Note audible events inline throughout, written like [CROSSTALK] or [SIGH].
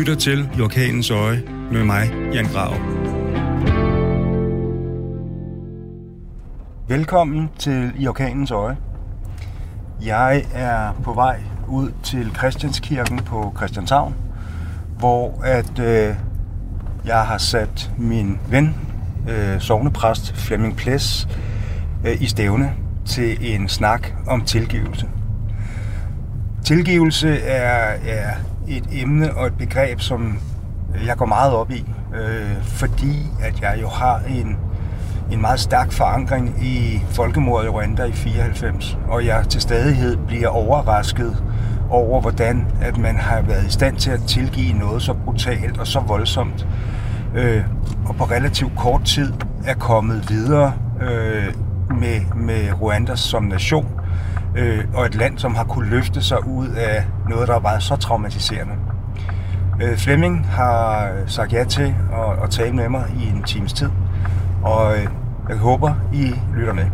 lytter til I Orkanens Øje med mig, Jan Grav. Velkommen til I Orkanens Øje. Jeg er på vej ud til Christianskirken på Christianshavn, hvor at øh, jeg har sat min ven, øh, sovnepræst Flemming Ples, øh, i stævne til en snak om tilgivelse. Tilgivelse er, er et emne og et begreb, som jeg går meget op i, øh, fordi at jeg jo har en, en meget stærk forankring i folkemordet i Rwanda i 94, og jeg til stadighed bliver overrasket over, hvordan at man har været i stand til at tilgive noget så brutalt og så voldsomt, øh, og på relativt kort tid er kommet videre øh, med, med Rwanda som nation, øh, og et land, som har kunne løfte sig ud af noget, der har været så traumatiserende. Øh, Flemming har sagt ja til at, at tale med mig i en times tid, og øh, jeg håber, I lytter med.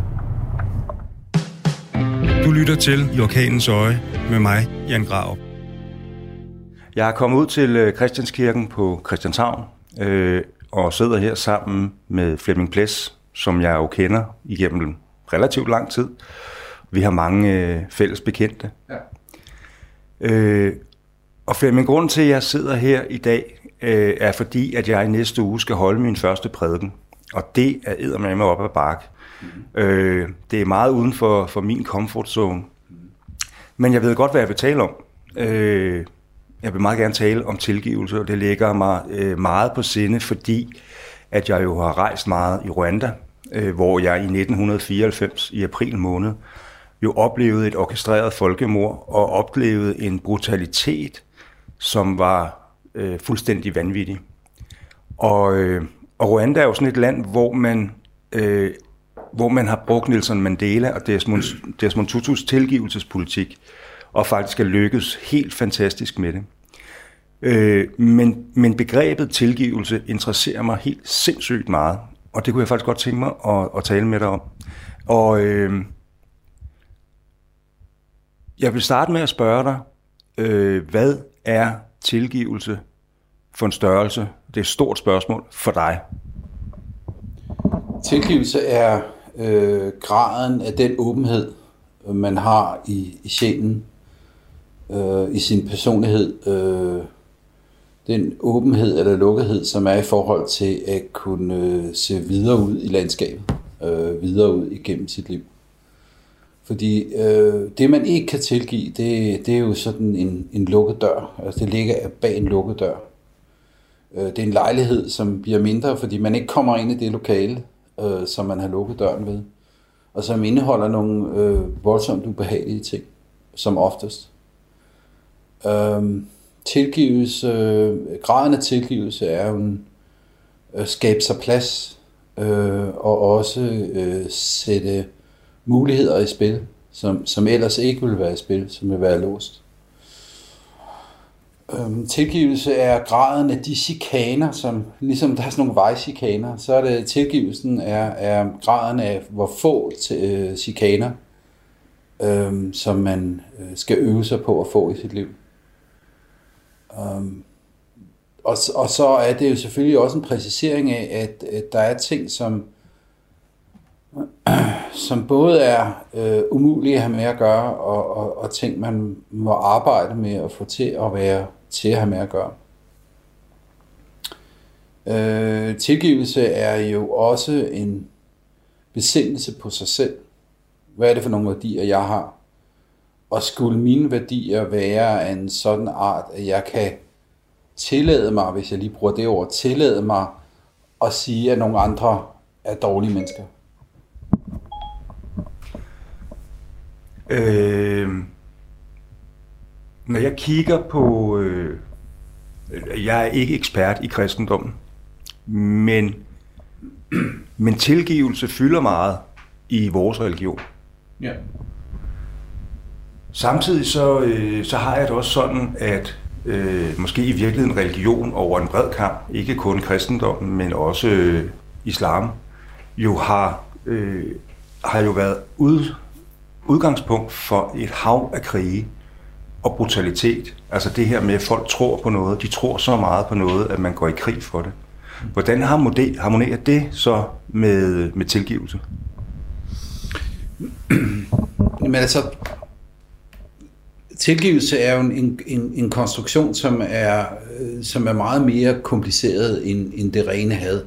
Du lytter til I Orkanens Øje med mig, Jan Grav. Jeg er kommet ud til øh, Christianskirken på Christianshavn øh, og sidder her sammen med Flemming Ples, som jeg jo kender igennem relativt lang tid. Vi har mange øh, fælles bekendte. Ja. Øh, og Flemming, grunden til, at jeg sidder her i dag, øh, er fordi, at jeg i næste uge skal holde min første prædiken. Og det er eddermame op ad bark. Mm. Øh, det er meget uden for, for min comfort zone. Mm. Men jeg ved godt, hvad jeg vil tale om. Øh, jeg vil meget gerne tale om tilgivelse, og det ligger mig øh, meget på sinde, fordi at jeg jo har rejst meget i Rwanda, øh, hvor jeg i 1994 i april måned jo oplevede et orkestreret folkemord og oplevede en brutalitet, som var øh, fuldstændig vanvittig. Og, øh, og Rwanda er jo sådan et land, hvor man, øh, hvor man har brugt Nelson Mandela og Desmond, Desmond Tutus tilgivelsespolitik, og faktisk er lykkedes helt fantastisk med det. Øh, men, men begrebet tilgivelse interesserer mig helt sindssygt meget, og det kunne jeg faktisk godt tænke mig at, at tale med dig om. Og øh, jeg vil starte med at spørge dig, øh, hvad er tilgivelse for en størrelse? Det er et stort spørgsmål for dig. Tilgivelse er øh, graden af den åbenhed, man har i, i sjælen, øh, i sin personlighed. Øh, den åbenhed eller lukkethed, som er i forhold til at kunne øh, se videre ud i landskabet, øh, videre ud igennem sit liv. Fordi øh, det, man ikke kan tilgive, det, det er jo sådan en, en lukket dør. Altså det ligger bag en lukket dør. Øh, det er en lejlighed, som bliver mindre, fordi man ikke kommer ind i det lokale, øh, som man har lukket døren ved. Og som indeholder nogle øh, voldsomt ubehagelige ting, som oftest. Øh, tilgivelse, øh, graden af tilgivelse er jo en øh, skabe sig plads, øh, og også øh, sætte muligheder i spil, som, som ellers ikke ville være i spil, som vil være låst. Øhm, tilgivelse er graden af de chikaner, som ligesom der er sådan nogle vejchikaner, så er det tilgivelsen er, er graden af hvor få til, øh, chikaner, øhm, som man øh, skal øve sig på at få i sit liv. Um, og, og så er det jo selvfølgelig også en præcisering af, at, at der er ting, som som både er øh, umulige at have med at gøre, og, og, og ting, man må arbejde med at få til at være til at have med at gøre. Øh, tilgivelse er jo også en besindelse på sig selv. Hvad er det for nogle værdier, jeg har? Og skulle mine værdier være af en sådan art, at jeg kan tillade mig, hvis jeg lige bruger det ord, tillade mig at sige, at nogle andre er dårlige mennesker? Øh, når jeg kigger på... Øh, jeg er ikke ekspert i kristendommen, men, men tilgivelse fylder meget i vores religion. Ja. Samtidig så, øh, så har jeg det også sådan, at øh, måske i virkeligheden religion over en bred kamp, ikke kun kristendommen, men også øh, islam, jo har, øh, har jo været ud, udgangspunkt for et hav af krige og brutalitet. Altså det her med, at folk tror på noget. De tror så meget på noget, at man går i krig for det. Hvordan harmonerer det så med, med tilgivelse? Men altså, tilgivelse er jo en, en, en konstruktion, som er, som er meget mere kompliceret end, end det rene had.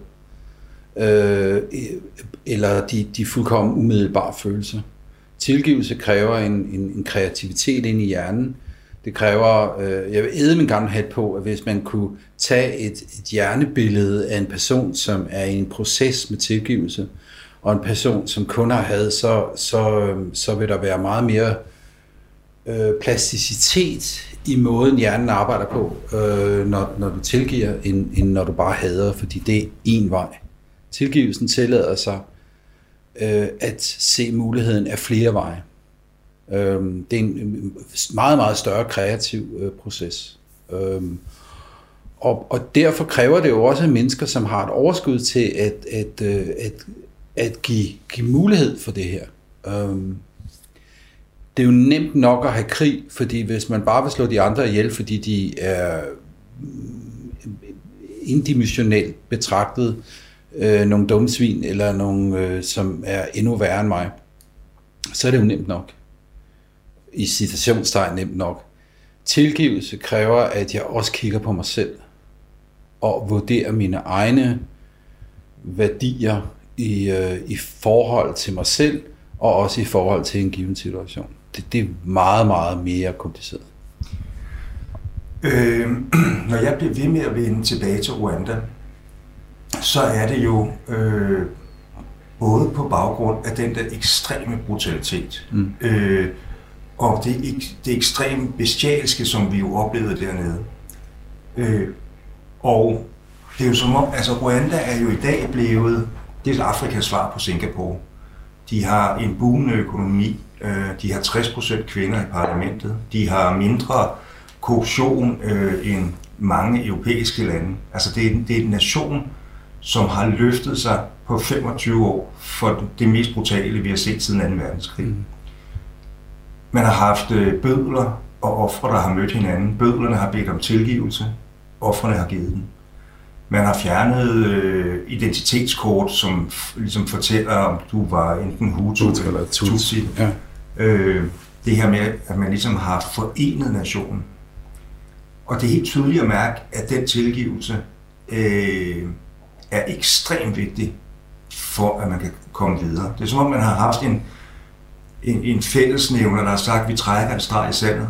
Øh, eller de, de fuldkommen umiddelbare følelser. Tilgivelse kræver en, en, en kreativitet ind i hjernen. Det kræver, øh, jeg vil æde min gamle hat på, at hvis man kunne tage et, et hjernebillede af en person, som er i en proces med tilgivelse, og en person, som kun har had, så, så, øhm, så vil der være meget mere øh, plasticitet i måden, hjernen arbejder på, øh, når, når du tilgiver, end, end når du bare hader, fordi det er én vej. Tilgivelsen tillader sig øh, at se muligheden af flere veje. Øh, det er en meget, meget større kreativ øh, proces. Øh, og, og derfor kræver det jo også mennesker, som har et overskud til at, at, øh, at, at give, give mulighed for det her. Øh, det er jo nemt nok at have krig, fordi hvis man bare vil slå de andre ihjel, fordi de er mm, indimensionelt betragtet øh, øh, nogle dumme svin, eller nogle, øh, som er endnu værre end mig, så er det jo nemt nok. I citationstegn nemt nok. Tilgivelse kræver, at jeg også kigger på mig selv, og vurderer mine egne værdier i, øh, i forhold til mig selv, og også i forhold til en given situation. Det, det er meget, meget mere kompliceret. Øh, [CLEARS THROAT] når jeg bliver ved med at vende tilbage til Rwanda, så er det jo øh, både på baggrund af den der ekstreme brutalitet, mm. øh, og det, det ekstreme bestialske, som vi jo oplevede dernede. Øh, og det er jo som om, altså Rwanda er jo i dag blevet, det er Afrikas svar på Singapore. De har en boomende økonomi, øh, de har 60% kvinder i parlamentet, de har mindre korruption øh, end mange europæiske lande. Altså det er, det er en nation, som har løftet sig på 25 år for det mest brutale, vi har set siden 2. verdenskrig. Mm. Man har haft øh, bødler og ofre, der har mødt hinanden. Bødlerne har bedt om tilgivelse, offrene har givet den. Man har fjernet øh, identitetskort, som ligesom fortæller, om du var enten Hutu eller Tutsi. Ja. Øh, det her med, at man ligesom har forenet nationen. Og det er helt tydeligt at mærke, at den tilgivelse øh, er ekstremt vigtig for, at man kan komme videre. Det er som om, man har haft en, en, en fællesnævner, der har sagt, at vi trækker en streg i sandet,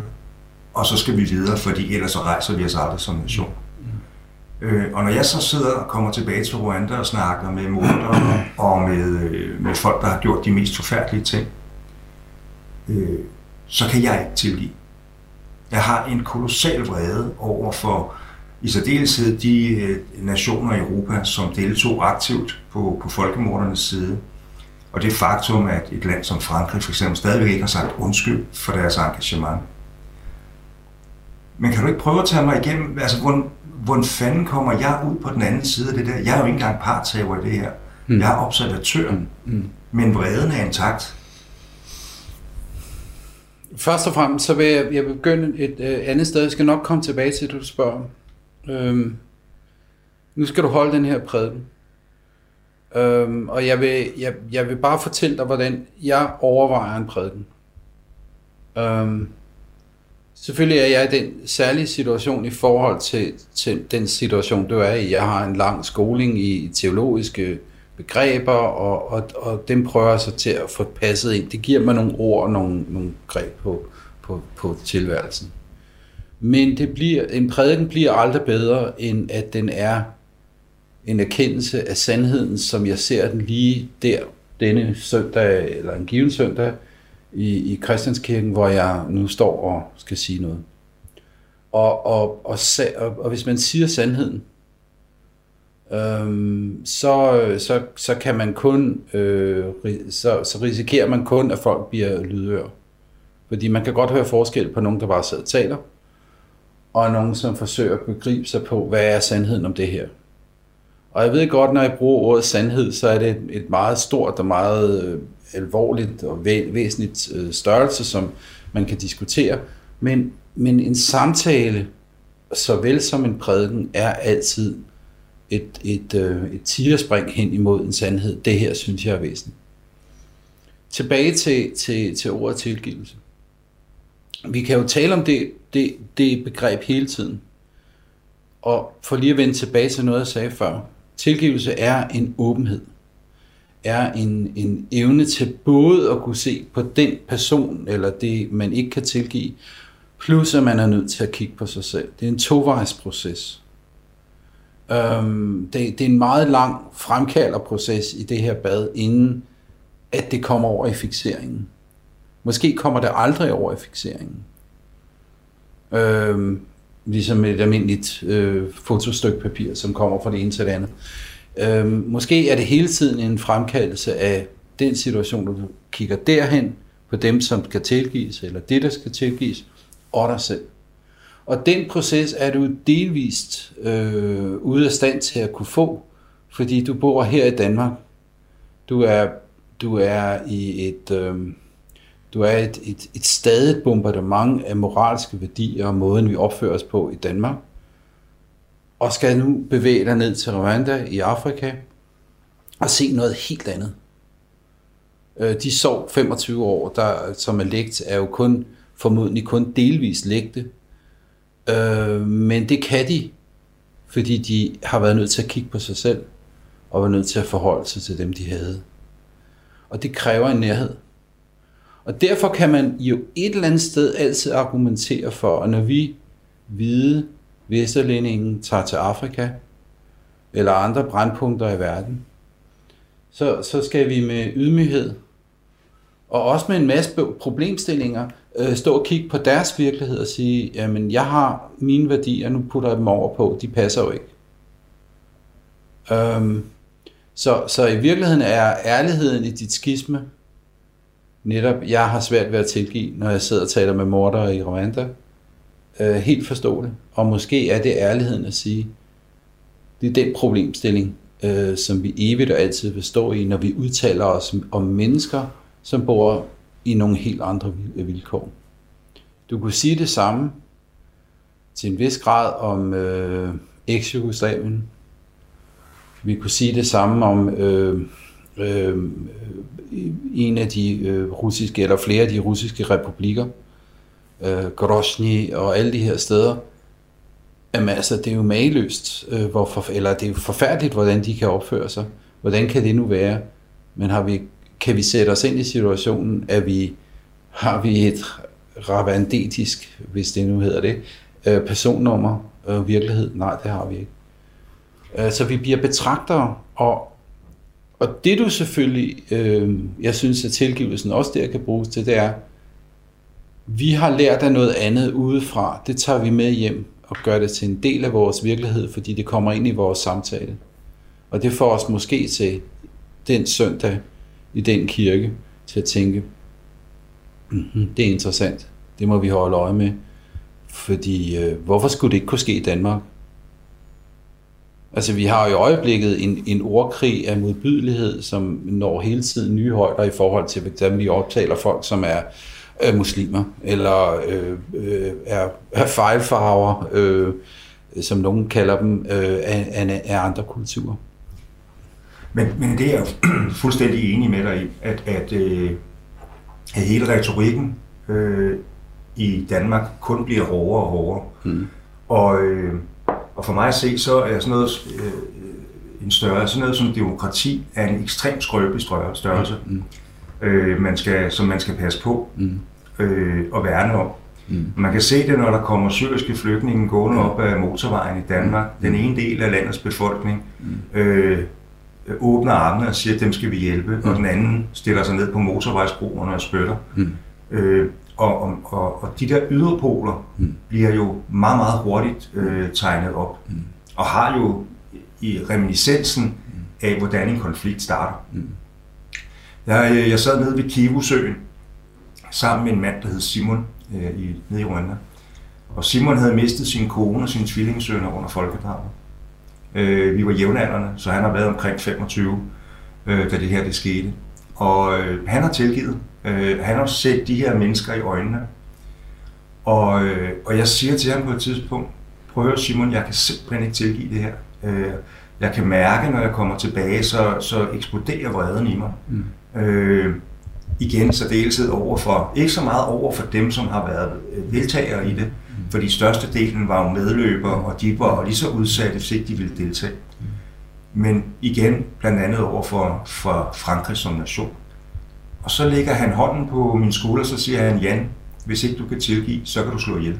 og så skal vi videre, fordi ellers så rejser vi os aldrig som nation. Mm. Øh, og når jeg så sidder og kommer tilbage til Rwanda og snakker med morder [CLEARS THROAT] og med, øh, med folk, der har gjort de mest forfærdelige ting, øh, så kan jeg ikke tilgive. Jeg har en kolossal vrede over for i særdeleshed de øh, nationer i Europa, som deltog aktivt på, på folkemordernes side. Og det faktum, at et land som Frankrig for eksempel stadigvæk ikke har sagt undskyld for deres engagement. Men kan du ikke prøve at tage mig igennem, altså hvordan, hvordan fanden kommer jeg ud på den anden side af det der? Jeg er jo ikke engang partager i det her. Mm. Jeg er observatør, mm. Mm. men vreden er intakt. Først og fremmest, så vil jeg, jeg begynde et øh, andet sted. Jeg skal nok komme tilbage til, at du spørger. Øhm, nu skal du holde den her prædiken. Øhm, og jeg vil, jeg, jeg vil bare fortælle dig, hvordan jeg overvejer en prædiken. Øhm, selvfølgelig er jeg i den særlige situation i forhold til, til den situation, du er i. Jeg har en lang skoling i teologiske begreber, og, og, og dem prøver jeg så til at få passet ind. Det giver mig nogle ord og nogle, nogle greb på, på, på tilværelsen. Men det bliver, en prædiken bliver aldrig bedre, end at den er en erkendelse af sandheden, som jeg ser den lige der, denne søndag, eller en given søndag, i, i Christianskirken, hvor jeg nu står og skal sige noget. Og, og, og, og, og hvis man siger sandheden, øhm, så, så, så kan man kun, øh, så, så risikerer man kun, at folk bliver lydøre. Fordi man kan godt høre forskel på nogen, der bare sidder og taler, og nogen, som forsøger at begribe sig på, hvad er sandheden om det her. Og jeg ved godt, når jeg bruger ordet sandhed, så er det et meget stort og meget øh, alvorligt og væsentligt øh, størrelse, som man kan diskutere. Men men en samtale, såvel som en prædiken, er altid et, et, øh, et tigerspring hen imod en sandhed. Det her synes jeg er væsentligt. Tilbage til, til, til ordet tilgivelse. Vi kan jo tale om det, det, det begreb hele tiden. Og for lige at vende tilbage til noget, jeg sagde før. Tilgivelse er en åbenhed. Er en, en evne til både at kunne se på den person, eller det, man ikke kan tilgive, plus at man er nødt til at kigge på sig selv. Det er en tovejsproces. Øhm, det, det er en meget lang fremkalderproces i det her bad, inden at det kommer over i fixeringen. Måske kommer det aldrig over i fixeringen. Øh, ligesom et almindeligt øh, fotostykke papir, som kommer fra det ene til det andet. Øh, måske er det hele tiden en fremkaldelse af den situation, du kigger derhen, på dem, som skal tilgives, eller det, der skal tilgives, og dig selv. Og den proces er du delvist øh, ude af stand til at kunne få, fordi du bor her i Danmark. Du er, du er i et, øh, du er et, et, et stadigt bombardement af moralske værdier og måden, vi opfører os på i Danmark. Og skal nu bevæge dig ned til Rwanda i Afrika og se noget helt andet. Øh, de sov 25 år, der, som er lægt, er jo kun formodentlig kun delvis lægte. Øh, men det kan de, fordi de har været nødt til at kigge på sig selv, og var nødt til at forholde sig til dem, de havde. Og det kræver en nærhed. Og derfor kan man jo et eller andet sted altid argumentere for, at når vi hvide Vesterlændingen tager til Afrika, eller andre brandpunkter i verden, så, så skal vi med ydmyghed, og også med en masse problemstillinger, øh, stå og kigge på deres virkelighed og sige, jamen jeg har mine værdier, nu putter jeg dem over på, de passer jo ikke. Øhm, så, så i virkeligheden er ærligheden i dit skisme netop, jeg har svært ved at tilgive, når jeg sidder og taler med mordere i Rwanda. Øh, helt forståeligt. Og måske er det ærligheden at sige, det er den problemstilling, øh, som vi evigt og altid vil stå i, når vi udtaler os om mennesker, som bor i nogle helt andre vilkår. Du kunne sige det samme til en vis grad om øh, eks-Jugoslavien. Vi kunne sige det samme om øh, øh, en af de øh, russiske, eller flere af de russiske republikker, øh, Grozny og alle de her steder. Jamen altså, det er jo mageløst, øh, hvor for, eller det er jo forfærdeligt, hvordan de kan opføre sig. Hvordan kan det nu være? Men har vi kan vi sætte os ind i situationen, at vi har vi et ravandetisk, hvis det nu hedder det, øh, personnummer øh, virkelighed? Nej, det har vi ikke. Øh, så vi bliver betragtere, og, og det du selvfølgelig, øh, jeg synes, at tilgivelsen også der kan bruges til, det er, vi har lært af noget andet udefra. Det tager vi med hjem og gør det til en del af vores virkelighed, fordi det kommer ind i vores samtale. Og det får os måske til den søndag, i den kirke til at tænke, mm-hmm, det er interessant, det må vi holde øje med, fordi øh, hvorfor skulle det ikke kunne ske i Danmark? Altså vi har i øjeblikket en, en ordkrig af modbydelighed, som når hele tiden nye højder i forhold til, hvordan vi optaler folk, som er øh, muslimer, eller øh, øh, er, er fejlfarver, øh, som nogen kalder dem, øh, af, af, af andre kulturer. Men, men det er jeg fuldstændig enig med dig i, at, at, øh, at hele retorikken øh, i Danmark kun bliver hårdere og hårdere. Mm. Og, øh, og for mig at se, så er sådan noget, øh, en større, sådan noget som demokrati er en ekstremt skrøbelig størrelse, mm. øh, man skal, som man skal passe på mm. øh, og værne om. Mm. Man kan se det, når der kommer syriske flygtninge gående mm. op ad motorvejen i Danmark. Mm. Den ene del af landets befolkning mm. Øh, åbner armene og siger, at dem skal vi hjælpe, mm. og den anden stiller sig ned på motorvejsbroerne og spytter. Mm. Øh, og, og, og, og de der yderpoler mm. bliver jo meget, meget hurtigt øh, tegnet op, mm. og har jo i reminiscensen mm. af, hvordan en konflikt starter. Mm. Jeg, øh, jeg sad nede ved Kivusøen sammen med en mand, der hed Simon øh, i, nede i Rwanda. Og Simon havde mistet sin kone og sine tvillingesønner under folkedrabet. Øh, vi var jævnaldrende, så han har været omkring 25, øh, da det her det skete. Og øh, han har tilgivet. Øh, han har set de her mennesker i øjnene. Og, øh, og jeg siger til ham på et tidspunkt, prøv Simon, jeg kan simpelthen ikke tilgive det her. Øh, jeg kan mærke, når jeg kommer tilbage, så, så eksploderer vreden i mig. Mm. Øh, igen så deltid over for, ikke så meget over for dem, som har været øh, deltagere i det, mm. fordi størstedelen var jo medløbere, og de var lige så udsatte, hvis ikke de ville deltage. Mm. Men igen, blandt andet over for, for Frankrig som nation. Og så lægger han hånden på min skulder, og så siger han, Jan, hvis ikke du kan tilgive, så kan du slå ihjel.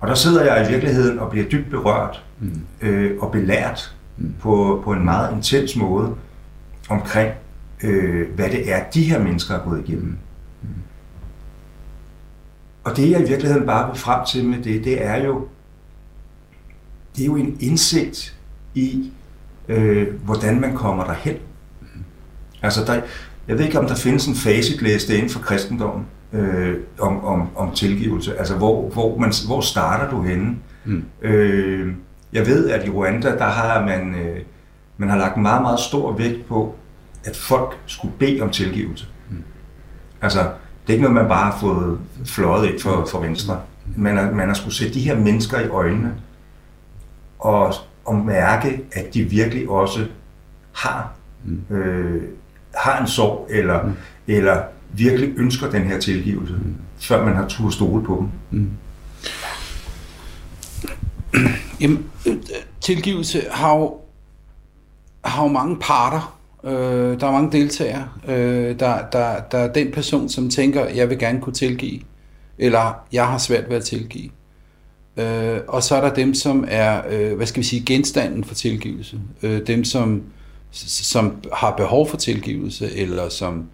Og der sidder jeg i virkeligheden og bliver dybt berørt mm. øh, og belært mm. på, på en meget intens måde omkring, øh, hvad det er, de her mennesker har gået igennem. Mm. Og det jeg i virkeligheden bare vil frem til med det, det er jo, det er jo en indsigt i, øh, hvordan man kommer derhen. Mm. Altså, der, jeg ved ikke, om der findes en facitliste inden for kristendommen, øh, om, om, om tilgivelse. Altså, hvor, hvor, man, hvor starter du henne? Mm. Øh, jeg ved, at i Rwanda, der har man, øh, man har lagt meget, meget stor vægt på, at folk skulle bede om tilgivelse. Mm. Altså, det er ikke noget, man bare har fået fløjet ind for, for Venstre. Man har, man har skulle sætte de her mennesker i øjnene og, og mærke, at de virkelig også har, mm. øh, har en sorg, eller, mm. eller virkelig ønsker den her tilgivelse, mm. før man har tur stole på dem. Mm. Jamen, øh, tilgivelse har jo, har jo mange parter. Øh, der er mange deltagere. Øh, der, der, der er den person, som tænker, jeg vil gerne kunne tilgive, eller jeg har svært ved at tilgive. Øh, og så er der dem, som er, øh, hvad skal vi sige, genstanden for tilgivelse. Øh, dem, som, som har behov for tilgivelse, eller som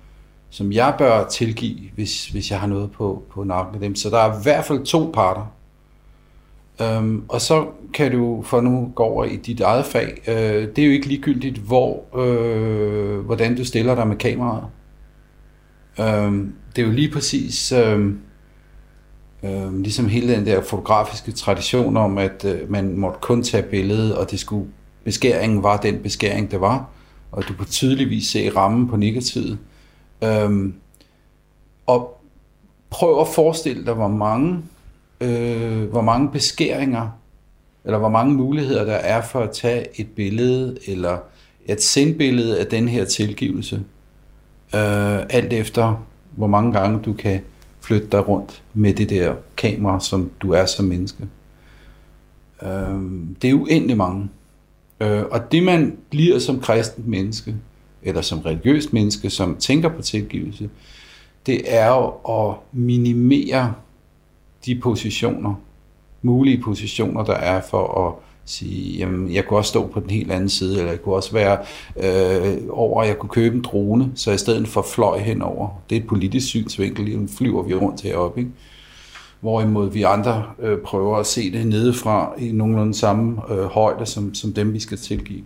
som jeg bør tilgive, hvis, hvis jeg har noget på, på nakken af dem. Så der er i hvert fald to parter. Øhm, og så kan du, for nu gå over i dit eget fag, øh, det er jo ikke ligegyldigt, hvor, øh, hvordan du stiller dig med kameraet. Øhm, det er jo lige præcis øh, øh, ligesom hele den der fotografiske tradition om, at øh, man måtte kun tage billedet, og det skulle, beskæringen var den beskæring, det var, og du kunne tydeligvis se rammen på negativet. Øhm, og prøv at forestille dig, hvor mange, øh, hvor mange beskæringer, eller hvor mange muligheder der er for at tage et billede, eller et sendbillede af den her tilgivelse. Øh, alt efter, hvor mange gange du kan flytte dig rundt med det der kamera, som du er som menneske. Øh, det er uendelig mange. Øh, og det man bliver som kristent menneske, eller som religiøst menneske, som tænker på tilgivelse, det er jo at minimere de positioner, mulige positioner, der er for at sige, jamen, jeg kunne også stå på den helt anden side, eller jeg kunne også være øh, over, at jeg kunne købe en drone, så i stedet for fløj henover. Det er et politisk synsvinkel, nu flyver vi rundt heroppe, ikke? Hvorimod vi andre øh, prøver at se det nedefra i nogenlunde samme øh, højde, som, som dem, vi skal tilgive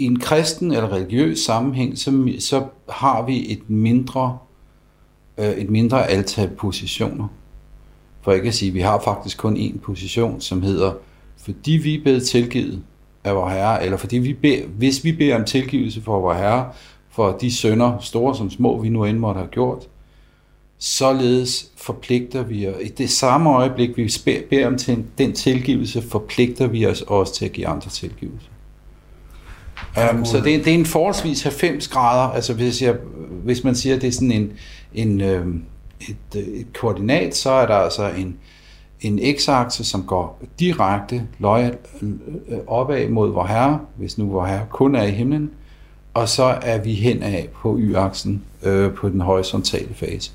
i en kristen eller religiøs sammenhæng, så, så har vi et mindre, øh, et mindre antal positioner. For ikke at sige, at vi har faktisk kun én position, som hedder, fordi vi er blevet tilgivet af vor Herre, eller fordi vi beder, hvis vi beder om tilgivelse for vor Herre, for de sønder, store som små, vi nu end måtte have gjort, således forpligter vi os, i det samme øjeblik, vi beder om til den tilgivelse, forpligter vi os også til at give andre tilgivelse. Um, så det, det er en forholdsvis 90 grader, altså hvis, jeg, hvis man siger, at det er sådan en, en, øhm, et, et koordinat, så er der altså en, en x-akse, som går direkte løg, øh, opad mod vor herre, hvis nu vor herre kun er i himlen, og så er vi hen af på y-aksen øh, på den horisontale fase.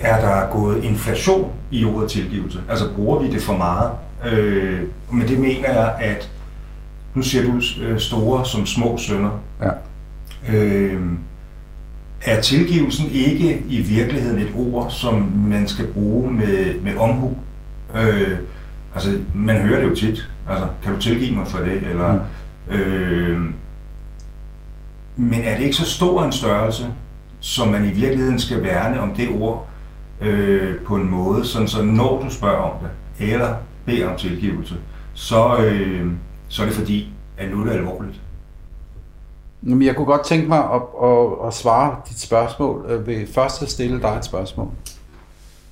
Er der gået inflation i ordet tilgivelse? Altså bruger vi det for meget? Øh, men det mener jeg, at nu siger du øh, store som små sønner. Ja. Øh, er tilgivelsen ikke i virkeligheden et ord, som man skal bruge med, med omhu? Øh, altså, man hører det jo tit. Altså, kan du tilgive mig for det? Eller, mm. øh, men er det ikke så stor en størrelse, som man i virkeligheden skal værne om det ord øh, på en måde, sådan så når du spørger om det, eller beder om tilgivelse, så, øh, så er det fordi, at nu er det alvorligt. Jamen, jeg kunne godt tænke mig at, at, at svare dit spørgsmål øh, ved først at stille dig et spørgsmål.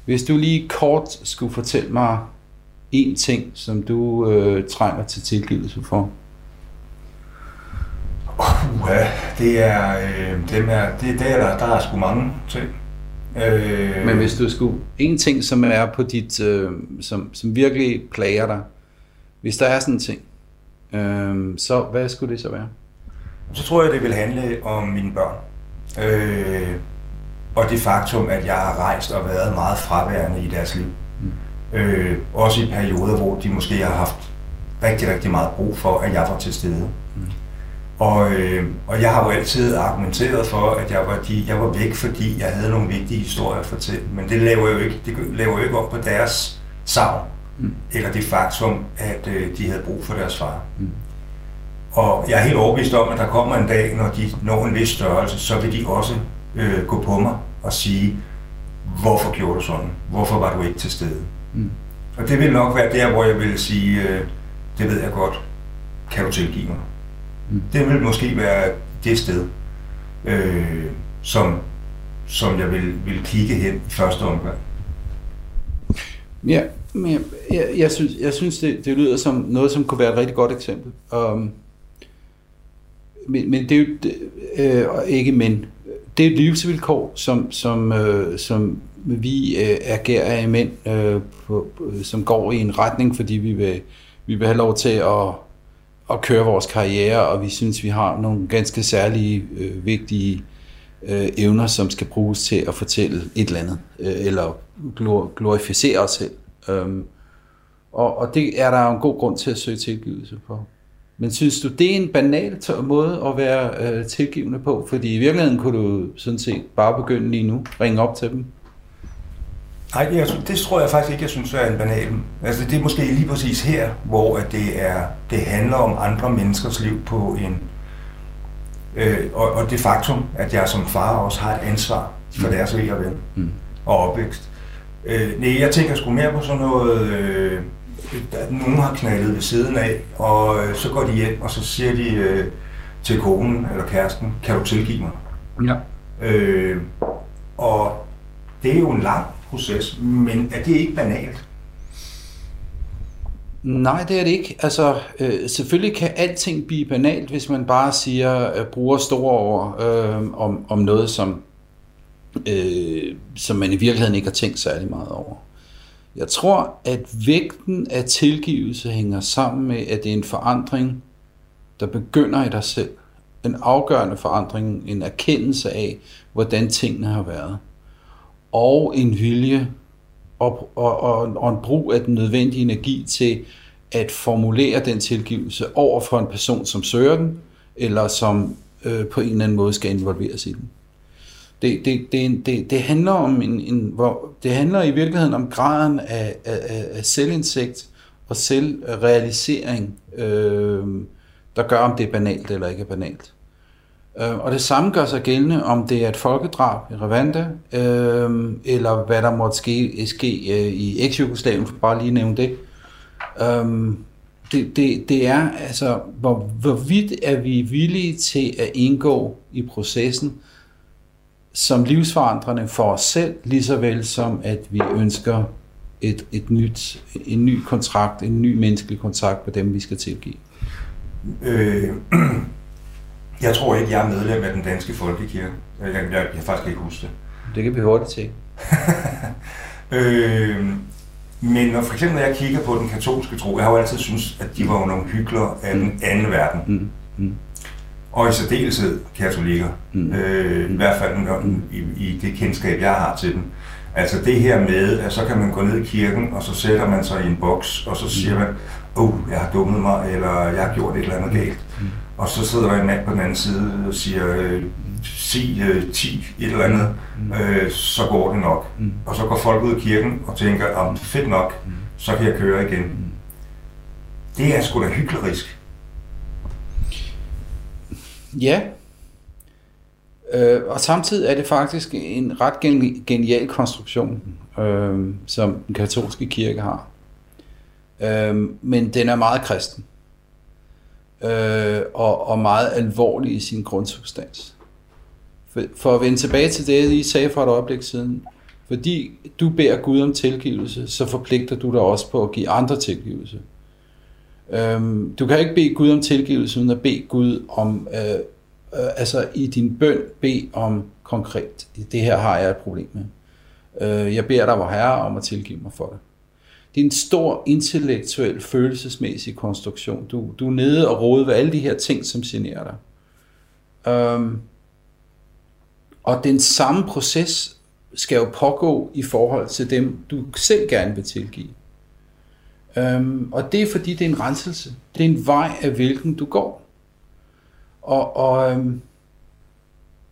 Hvis du lige kort skulle fortælle mig en ting, som du øh, trænger til tilgivelse for. Uh, ja, det er, øh, dem er, det, det er der, der er sgu mange ting. Øh, Men hvis du skulle, en ting, som er på dit, øh, som, som virkelig plager dig, hvis der er sådan en ting, øh, så hvad skulle det så være? Så tror jeg, det vil handle om mine børn. Øh, og det faktum, at jeg har rejst og været meget fraværende i deres liv. Mm. Øh, også i perioder, hvor de måske har haft rigtig, rigtig meget brug for, at jeg var til stede. Mm. Og, øh, og jeg har jo altid argumenteret for, at jeg var, de, jeg var væk, fordi jeg havde nogle vigtige historier at fortælle. Men det laver jo ikke, det laver jo ikke op på deres savn, mm. eller det faktum, at øh, de havde brug for deres far. Mm. Og jeg er helt overbevist om, at der kommer en dag, når de når en vis størrelse, så vil de også øh, gå på mig og sige, hvorfor gjorde du sådan? Hvorfor var du ikke til stede? Mm. Og det vil nok være der, hvor jeg vil sige, øh, det ved jeg godt, kan du tilgive mig? Mm. Det vil måske være det sted, øh, som, som jeg vil, vil kigge hen i første omgang. Ja, men jeg, jeg, jeg synes, jeg synes det, det lyder som noget, som kunne være et rigtig godt eksempel. Um, men, men det er jo det, øh, ikke men. Det er et livsvilkår, som, som, øh, som vi øh, agerer af mænd, øh, på, øh, som går i en retning, fordi vi vil, vi vil have lov til at, at køre vores karriere, og vi synes, vi har nogle ganske særlige, øh, vigtige øh, evner, som skal bruges til at fortælle et eller andet, øh, eller glorificere os selv. Um, og, og det er der en god grund til at søge tilgivelse for. Men synes du, det er en banal måde at være øh, tilgivende på? Fordi i virkeligheden kunne du sådan set bare begynde lige nu, ringe op til dem. Nej, jeg, det tror jeg faktisk ikke, jeg synes er en banal. Altså det er måske lige præcis her, hvor at det, er, det handler om andre menneskers liv på en... Øh, og, og det faktum, at jeg som far også har et ansvar for mm. deres ved og vel mm. og opvækst. Øh, nej, jeg tænker sgu mere på sådan noget... Øh, nogen har knaldet ved siden af, og øh, så går de hjem, og så siger de øh, til konen eller kæresten, kan du tilgive mig? Ja. Øh, og det er jo en lang proces, men er det ikke banalt? Nej, det er det ikke. Altså, øh, selvfølgelig kan alting blive banalt, hvis man bare siger, øh, bruger store ord øh, om, om noget, som, øh, som man i virkeligheden ikke har tænkt særlig meget over. Jeg tror, at vægten af tilgivelse hænger sammen med, at det er en forandring, der begynder i dig selv. En afgørende forandring, en erkendelse af, hvordan tingene har været. Og en vilje og, og, og, og en brug af den nødvendige energi til at formulere den tilgivelse over for en person, som søger den, eller som øh, på en eller anden måde skal involveres i den. Det, det, det, det, det handler om en, en hvor, det handler i virkeligheden om graden af, af, af selvindsigt og selvrealisering, øh, der gør, om det er banalt eller ikke er banalt. Øh, og det samme gør sig gældende, om det er et folkedrab i Rwanda, øh, eller hvad der måtte ske, ske øh, i eks-Jugoslavien, for bare lige nævne det. Øh, det, det, det er altså, hvor, hvorvidt er vi villige til at indgå i processen, som livsforandrende for os selv, lige så vel som at vi ønsker et, et nyt, en ny kontrakt, en ny menneskelig kontrakt med dem, vi skal tilgive. Øh, jeg tror ikke, jeg er medlem af den danske folkekirke. Jeg, jeg, jeg, jeg faktisk ikke huske det. Det kan vi hurtigt til. [LAUGHS] øh, men når for eksempel når jeg kigger på den katolske tro, jeg har jo altid synes, at de var nogle hyggeler af den mm. anden verden. Mm. Mm og i særdeleshed katolikker. Mm. Øh, I hvert fald mm. i, i det kendskab, jeg har til dem. Altså det her med, at så kan man gå ned i kirken, og så sætter man sig i en boks, og så siger man, åh, oh, jeg har dummet mig, eller jeg har gjort et eller andet galt. Mm. Og så sidder der en mand på den anden side og siger, øh, sig øh, 10, et eller andet, mm. øh, så går det nok. Mm. Og så går folk ud i kirken og tænker, om fedt nok, mm. så kan jeg køre igen. Mm. Det er sgu da hyklerisk. Ja. Øh, og samtidig er det faktisk en ret genial konstruktion, øh, som den katolske kirke har. Øh, men den er meget kristen. Øh, og, og meget alvorlig i sin grundsubstans. For, for at vende tilbage til det, I sagde for et øjeblik siden. Fordi du beder Gud om tilgivelse, så forpligter du dig også på at give andre tilgivelse. Øhm, du kan ikke bede Gud om tilgivelse, uden at bede Gud om, øh, øh, altså i din bøn, bed om konkret, det her har jeg et problem med. Øh, jeg beder dig, vor Herre, om at tilgive mig for det. Det er en stor intellektuel, følelsesmæssig konstruktion. Du, du er nede og rode ved alle de her ting, som generer dig. Øhm, og den samme proces skal jo pågå i forhold til dem, du selv gerne vil tilgive. Øhm, og det er fordi, det er en renselse. Det er en vej af hvilken du går. Og, og, øhm,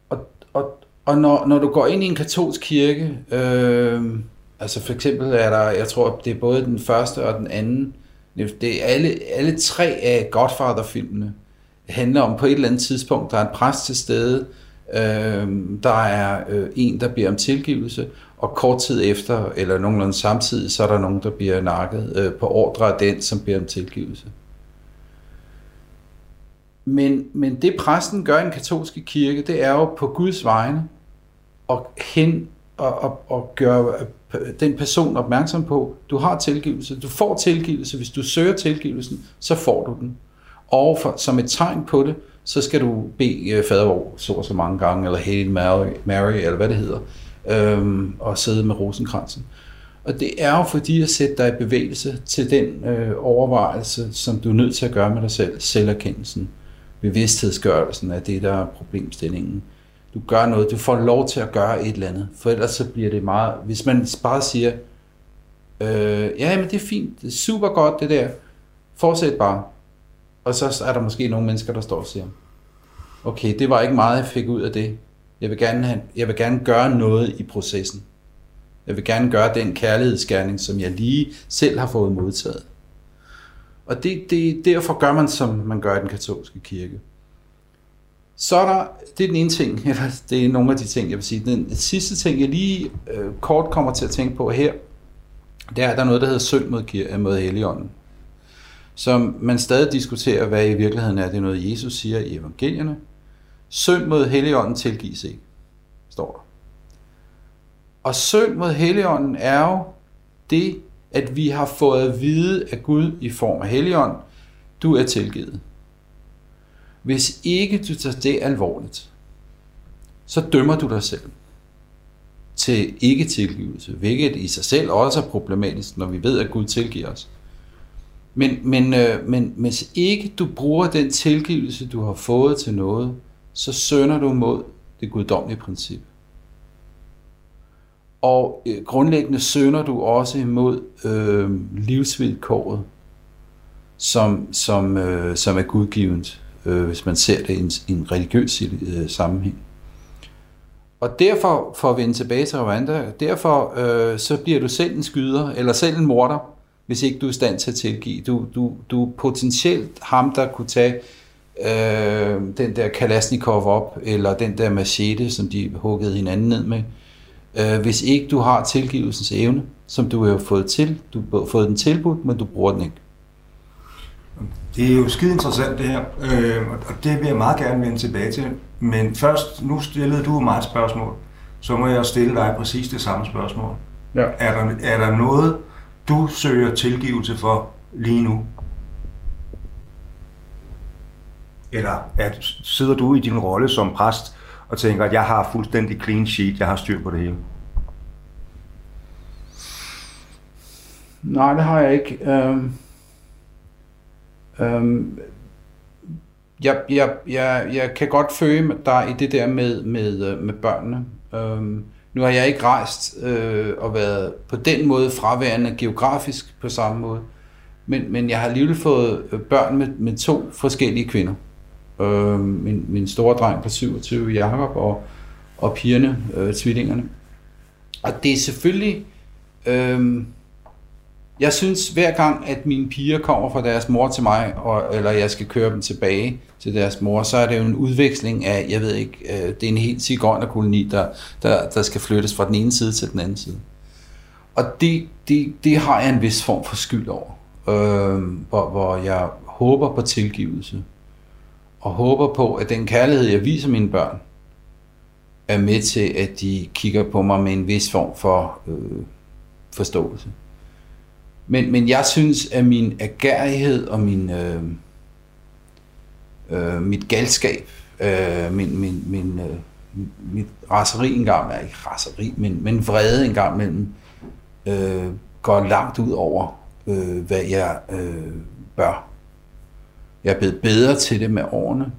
og, og, og når, når du går ind i en katolsk kirke, øhm, altså for eksempel er der, jeg tror, det er både den første og den anden, det er alle, alle tre af Godfather-filmene, handler om på et eller andet tidspunkt, der er en præst til stede, øh, der er øh, en, der beder om tilgivelse, og kort tid efter, eller nogenlunde samtidig, så er der nogen, der bliver nakket øh, på ordre af den, som beder om tilgivelse. Men, men det præsten gør i den katolske kirke, det er jo på Guds vegne og hen og, og, og gøre den person opmærksom på, du har tilgivelse. Du får tilgivelse. Hvis du søger tilgivelsen, så får du den. Og for, som et tegn på det, så skal du bede øh, fadervor så og så mange gange, eller Hail Mary, Mary eller hvad det hedder, øhm, og sidde med rosenkransen. Og det er jo fordi at sætte dig i bevægelse til den øh, overvejelse, som du er nødt til at gøre med dig selv, selverkendelsen, bevidsthedsgørelsen af det, der er problemstillingen. Du gør noget, du får lov til at gøre et eller andet, for ellers så bliver det meget, hvis man bare siger, øh, ja, men det er fint, det er super godt det der, fortsæt bare, og så er der måske nogle mennesker, der står og siger, okay, det var ikke meget, jeg fik ud af det. Jeg vil gerne, have, jeg vil gerne gøre noget i processen. Jeg vil gerne gøre den kærlighedsgerning, som jeg lige selv har fået modtaget. Og det, det, derfor gør man, som man gør i den katolske kirke. Så er der, det er den ene ting, [LAUGHS] eller det er nogle af de ting, jeg vil sige. Den sidste ting, jeg lige øh, kort kommer til at tænke på her, det er, at der er noget, der hedder synd mod, øh, mod Helligånden som man stadig diskuterer, hvad i virkeligheden er. Det er noget, Jesus siger i evangelierne. Synd mod Helligånden tilgives ikke, står der. Og synd mod Helligånden er jo det, at vi har fået at vide af Gud i form af Helligånd, du er tilgivet. Hvis ikke du tager det alvorligt, så dømmer du dig selv til ikke tilgivelse, hvilket i sig selv også er problematisk, når vi ved, at Gud tilgiver os. Men, men, øh, men hvis ikke du bruger den tilgivelse, du har fået til noget, så sønder du mod det guddommelige princip. Og øh, grundlæggende sønder du også imod øh, livsvilkåret, som, som, øh, som er gudgivet, øh, hvis man ser det i en, i en religiøs øh, sammenhæng. Og derfor, for at vende tilbage til Rwanda, derfor øh, så bliver du selv en skyder, eller selv en morder, hvis ikke du er i stand til at tilgive. Du, du, du er potentielt ham, der kunne tage øh, den der Kalashnikov op, eller den der machete, som de huggede hinanden ned med. Øh, hvis ikke du har tilgivelsens evne, som du har fået til, du har fået den tilbudt, men du bruger den ikke. Det er jo skide interessant det her, øh, og det vil jeg meget gerne vende tilbage til. Men først, nu stillede du mig et spørgsmål, så må jeg stille dig præcis det samme spørgsmål. Ja. Er, der, er der noget, du søger tilgivelse for lige nu? Eller at, sidder du i din rolle som præst og tænker, at jeg har fuldstændig clean sheet, jeg har styr på det hele? Nej, det har jeg ikke. Øhm, øhm, jeg, jeg, jeg, jeg kan godt føle dig i det der med, med, øh, med børnene. Øhm, nu har jeg ikke rejst øh, og været på den måde fraværende geografisk på samme måde, men, men jeg har alligevel fået øh, børn med, med to forskellige kvinder. Øh, min, min store dreng på 27, Jakob, og, og pigerne, øh, tvillingerne. Og det er selvfølgelig... Øh, jeg synes hver gang, at mine piger kommer fra deres mor til mig, og, eller jeg skal køre dem tilbage til deres mor, så er det jo en udveksling af, jeg ved ikke, øh, det er en helt koloni, der, der, der skal flyttes fra den ene side til den anden side. Og det, det, det har jeg en vis form for skyld over, øh, hvor, hvor jeg håber på tilgivelse, og håber på, at den kærlighed, jeg viser mine børn, er med til, at de kigger på mig med en vis form for øh, forståelse. Men, men jeg synes, at min agerighed og min, øh, øh, mit galskab, øh, min, min, min, øh, mit raseri engang, er ikke raseri, men, men vrede engang mellem, øh, går langt ud over, øh, hvad jeg øh, bør. Jeg er blevet bedre til det med årene,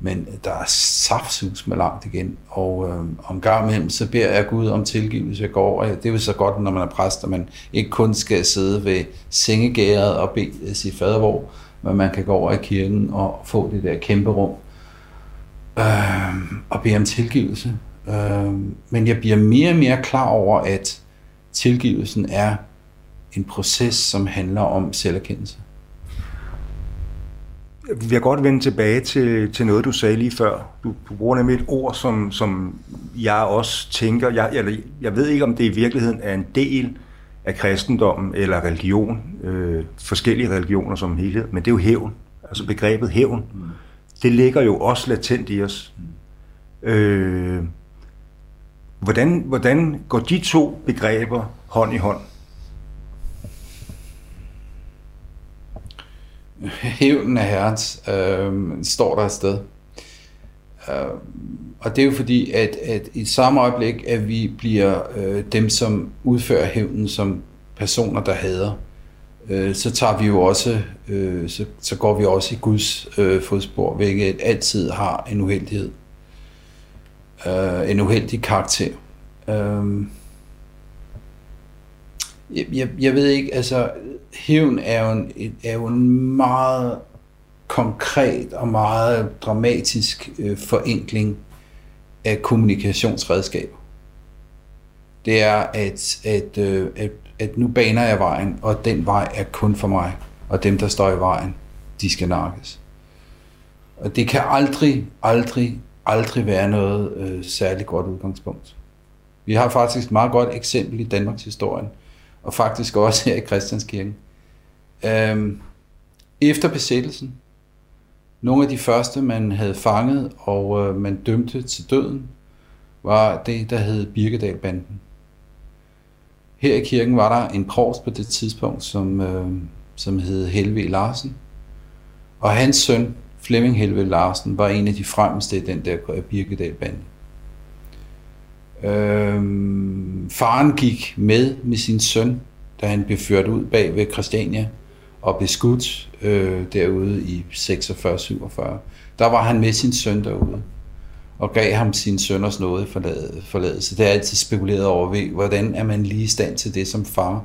men der er saftsus med langt igen, og øh, om gang imellem, så beder jeg Gud om tilgivelse. Jeg går over. Det er jo så godt, når man er præst, at man ikke kun skal sidde ved sengegæret og bede øh, sit fadervor, men man kan gå over i kirken og få det der kæmpe rum øh, og bede om tilgivelse. Øh, men jeg bliver mere og mere klar over, at tilgivelsen er en proces, som handler om selverkendelse. Vi jeg godt vende tilbage til, til noget, du sagde lige før. Du, du bruger nemlig et ord, som, som jeg også tænker, jeg, jeg, jeg ved ikke, om det i virkeligheden er en del af kristendommen eller religion, øh, forskellige religioner som helhed, men det er jo hævn, altså begrebet hævn. Mm. Det ligger jo også latent i os. Øh, hvordan, hvordan går de to begreber hånd i hånd? [LAUGHS] Hævnen af herrens øh, står der et sted. Øh, og det er jo fordi, at, at i samme øjeblik, at vi bliver øh, dem, som udfører hævnen som personer, der hader, øh, så tager vi jo også, øh, så, så går vi også i Guds øh, fodspor, hvilket altid har en uheldighed. Øh, en uheldig karakter. Øh, jeg, jeg, jeg ved ikke, altså hævn er jo en, er jo en meget konkret og meget dramatisk øh, forenkling af kommunikationsredskaber. Det er, at, at, øh, at, at nu baner jeg vejen, og den vej er kun for mig, og dem, der står i vejen, de skal nakkes. Og det kan aldrig, aldrig, aldrig være noget øh, særligt godt udgangspunkt. Vi har faktisk et meget godt eksempel i Danmarks historie, og faktisk også her i Christianskirken. Øhm, efter besættelsen, nogle af de første, man havde fanget og øh, man dømte til døden, var det, der hed Birkedalbanden. Her i kirken var der en provst på det tidspunkt, som, øh, som hed Helve Larsen. Og hans søn, Flemming Helve Larsen, var en af de fremmeste i den der Birkedalbande. Øh, faren gik med med sin søn, da han blev ført ud bag ved Christiania og blev skudt øh, derude i 46-47. Der var han med sin søn derude og gav ham sin sønners nåde forladelse. Det er altid spekuleret over, ved, hvordan er man lige i stand til det som far,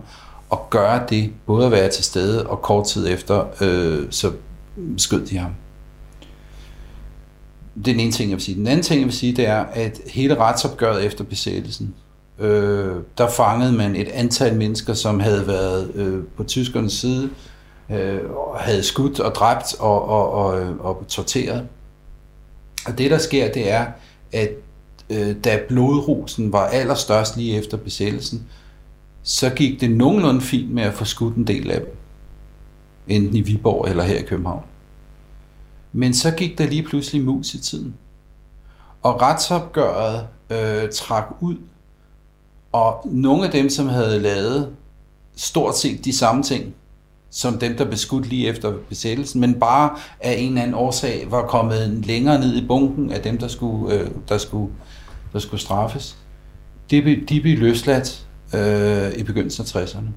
og gøre det, både at være til stede, og kort tid efter, øh, så skød de ham. Det er den ene ting, jeg vil sige. Den anden ting, jeg vil sige, det er, at hele retsopgøret efter besættelsen, øh, der fangede man et antal mennesker, som havde været øh, på tyskernes side, øh, havde skudt og dræbt og, og, og, øh, og torteret. Og det, der sker, det er, at øh, da blodrusen var allerstørst lige efter besættelsen, så gik det nogenlunde fint med at få skudt en del af dem. Enten i Viborg eller her i København. Men så gik der lige pludselig mus i tiden. Og retsopgøret øh, trak ud, og nogle af dem, som havde lavet stort set de samme ting, som dem, der blev skudt lige efter besættelsen, men bare af en eller anden årsag var kommet længere ned i bunken af dem, der skulle, øh, der skulle, der skulle straffes. De, de blev løsladt øh, i begyndelsen af 60'erne.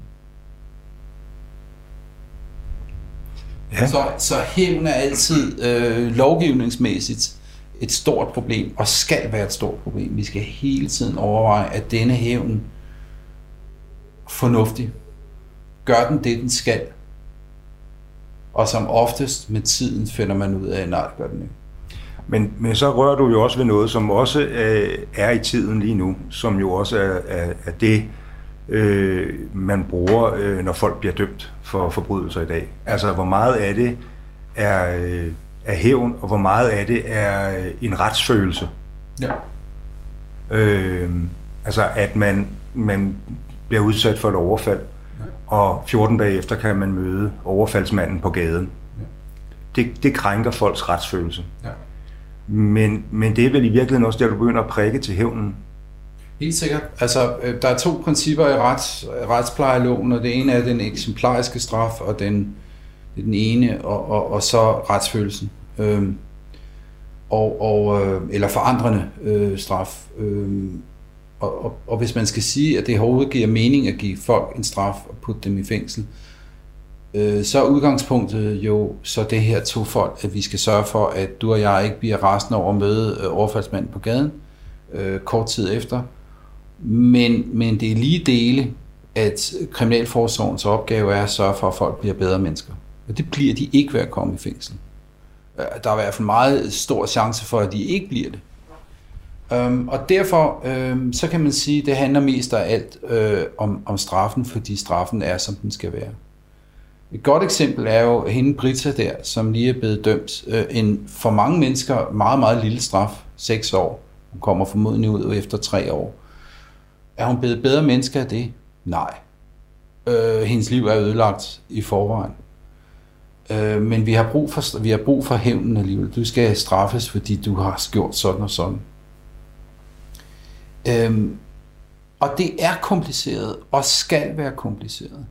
Ja. Så, så hævn er altid øh, lovgivningsmæssigt et stort problem, og skal være et stort problem. Vi skal hele tiden overveje, at denne hævn fornuftig. Gør den det, den skal? Og som oftest med tiden finder man ud af, at nej, gør den ikke. Men, men så rører du jo også ved noget, som også øh, er i tiden lige nu, som jo også er, er, er det, øh, man bruger, øh, når folk bliver dømt for forbrydelser i dag. Altså, hvor meget af det er, øh, er hævn, og hvor meget af det er øh, en retsfølelse. Ja. Øh, altså, at man, man bliver udsat for et overfald, og 14 dage efter kan man møde overfaldsmanden på gaden. Ja. Det, det krænker folks retsfølelse. Ja. Men, men det er vel i virkeligheden også der, du begynder at prikke til hævnen. Helt sikkert. Altså, øh, der er to principper i rets, retsplejeloven, og det ene er den eksemplariske straf, og den, den ene, og, og, og så retsfølelsen. Øhm, og, og, øh, eller forandrende øh, straf. Øhm, og, og, og hvis man skal sige, at det overhovedet giver mening at give folk en straf og putte dem i fængsel, øh, så er udgangspunktet jo så det her to folk, at vi skal sørge for, at du og jeg ikke bliver resten over at møde øh, overfaldsmanden på gaden øh, kort tid efter. Men, men det er lige dele, at Kriminalforsorgens opgave er at sørge for, at folk bliver bedre mennesker. Og det bliver de ikke ved at komme i fængsel. Øh, der er i hvert fald meget stor chance for, at de ikke bliver det. Um, og derfor um, så kan man sige, at det handler mest af alt uh, om, om straffen, fordi straffen er, som den skal være. Et godt eksempel er jo hende Britta der, som lige er blevet dømt. Uh, en for mange mennesker meget, meget lille straf, 6 år. Hun kommer formodentlig ud efter 3 år. Er hun blevet bedre menneske af det? Nej. Øh, hendes liv er ødelagt i forvejen. Øh, men vi har brug for, vi har brug for hævnen alligevel. Du skal straffes, fordi du har gjort sådan og sådan. Øhm, og det er kompliceret, og skal være kompliceret.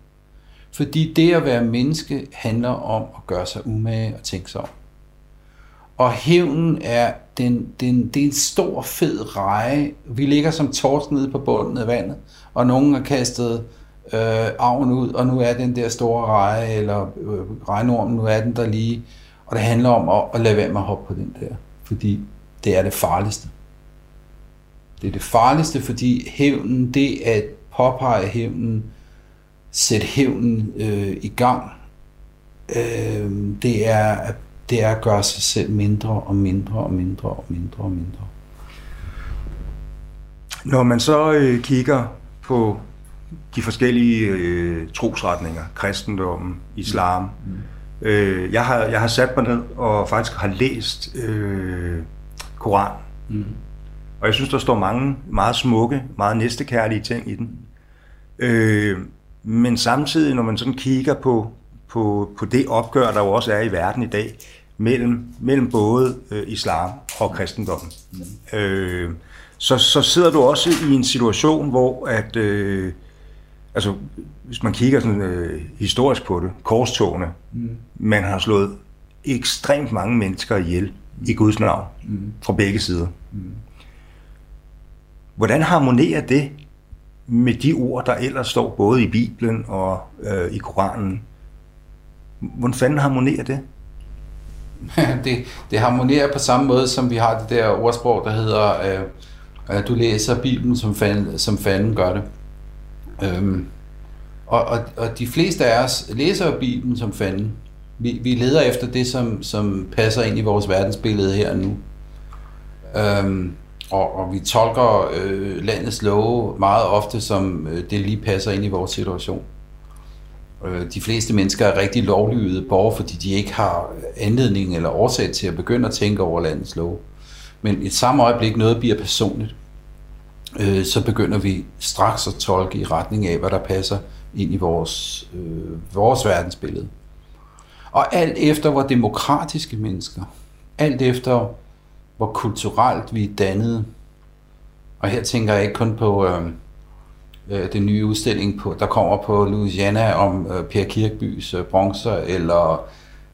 Fordi det at være menneske handler om at gøre sig umage og tænke sig om. Og hævnen er, den, den, det er en stor, fed reje. Vi ligger som torsk nede på bunden af vandet, og nogen har kastet øh, arven ud, og nu er den der store reje, eller øh, regnormen, nu er den der lige. Og det handler om at, at lade være med at hoppe på den der, fordi det er det farligste. Det er det farligste, fordi hævnen, det at påpege hævnen, sætte hævnen øh, i gang, øh, det, er, at det er at gøre sig selv mindre og mindre og mindre og mindre og mindre. Når man så øh, kigger på de forskellige øh, trosretninger, kristendommen, islam, mm. øh, jeg, har, jeg har sat mig ned og faktisk har læst øh, Koran. Mm. Og jeg synes, der står mange meget smukke, meget næstekærlige ting i den. Øh, men samtidig, når man sådan kigger på, på, på det opgør, der jo også er i verden i dag, mellem, mellem både øh, islam og kristendommen, mm. øh, så, så sidder du også i en situation, hvor at, øh, altså, hvis man kigger sådan øh, historisk på det, korstogene, mm. man har slået ekstremt mange mennesker ihjel i Guds navn, mm. fra begge sider. Mm. Hvordan harmonerer det med de ord, der ellers står både i Bibelen og øh, i Koranen? Hvordan fanden harmonerer det? [LAUGHS] det? Det harmonerer på samme måde, som vi har det der ordsprog, der hedder, øh, at du læser Bibelen, som fanden, som fanden gør det. Øhm, og, og, og de fleste af os læser Bibelen som fanden. Vi, vi leder efter det, som, som passer ind i vores verdensbillede her og nu. Øhm, og, og vi tolker øh, landets love meget ofte, som øh, det lige passer ind i vores situation. Øh, de fleste mennesker er rigtig lovlydige borgere, fordi de ikke har anledning eller årsag til at begynde at tænke over landets lov. Men i samme øjeblik noget bliver personligt, øh, så begynder vi straks at tolke i retning af, hvad der passer ind i vores, øh, vores verdensbillede. Og alt efter, hvor demokratiske mennesker, alt efter, hvor kulturelt vi er dannet. Og her tænker jeg ikke kun på øh, øh, den nye udstilling, på, der kommer på Louisiana om øh, Per Kirkbys øh, bronzer, eller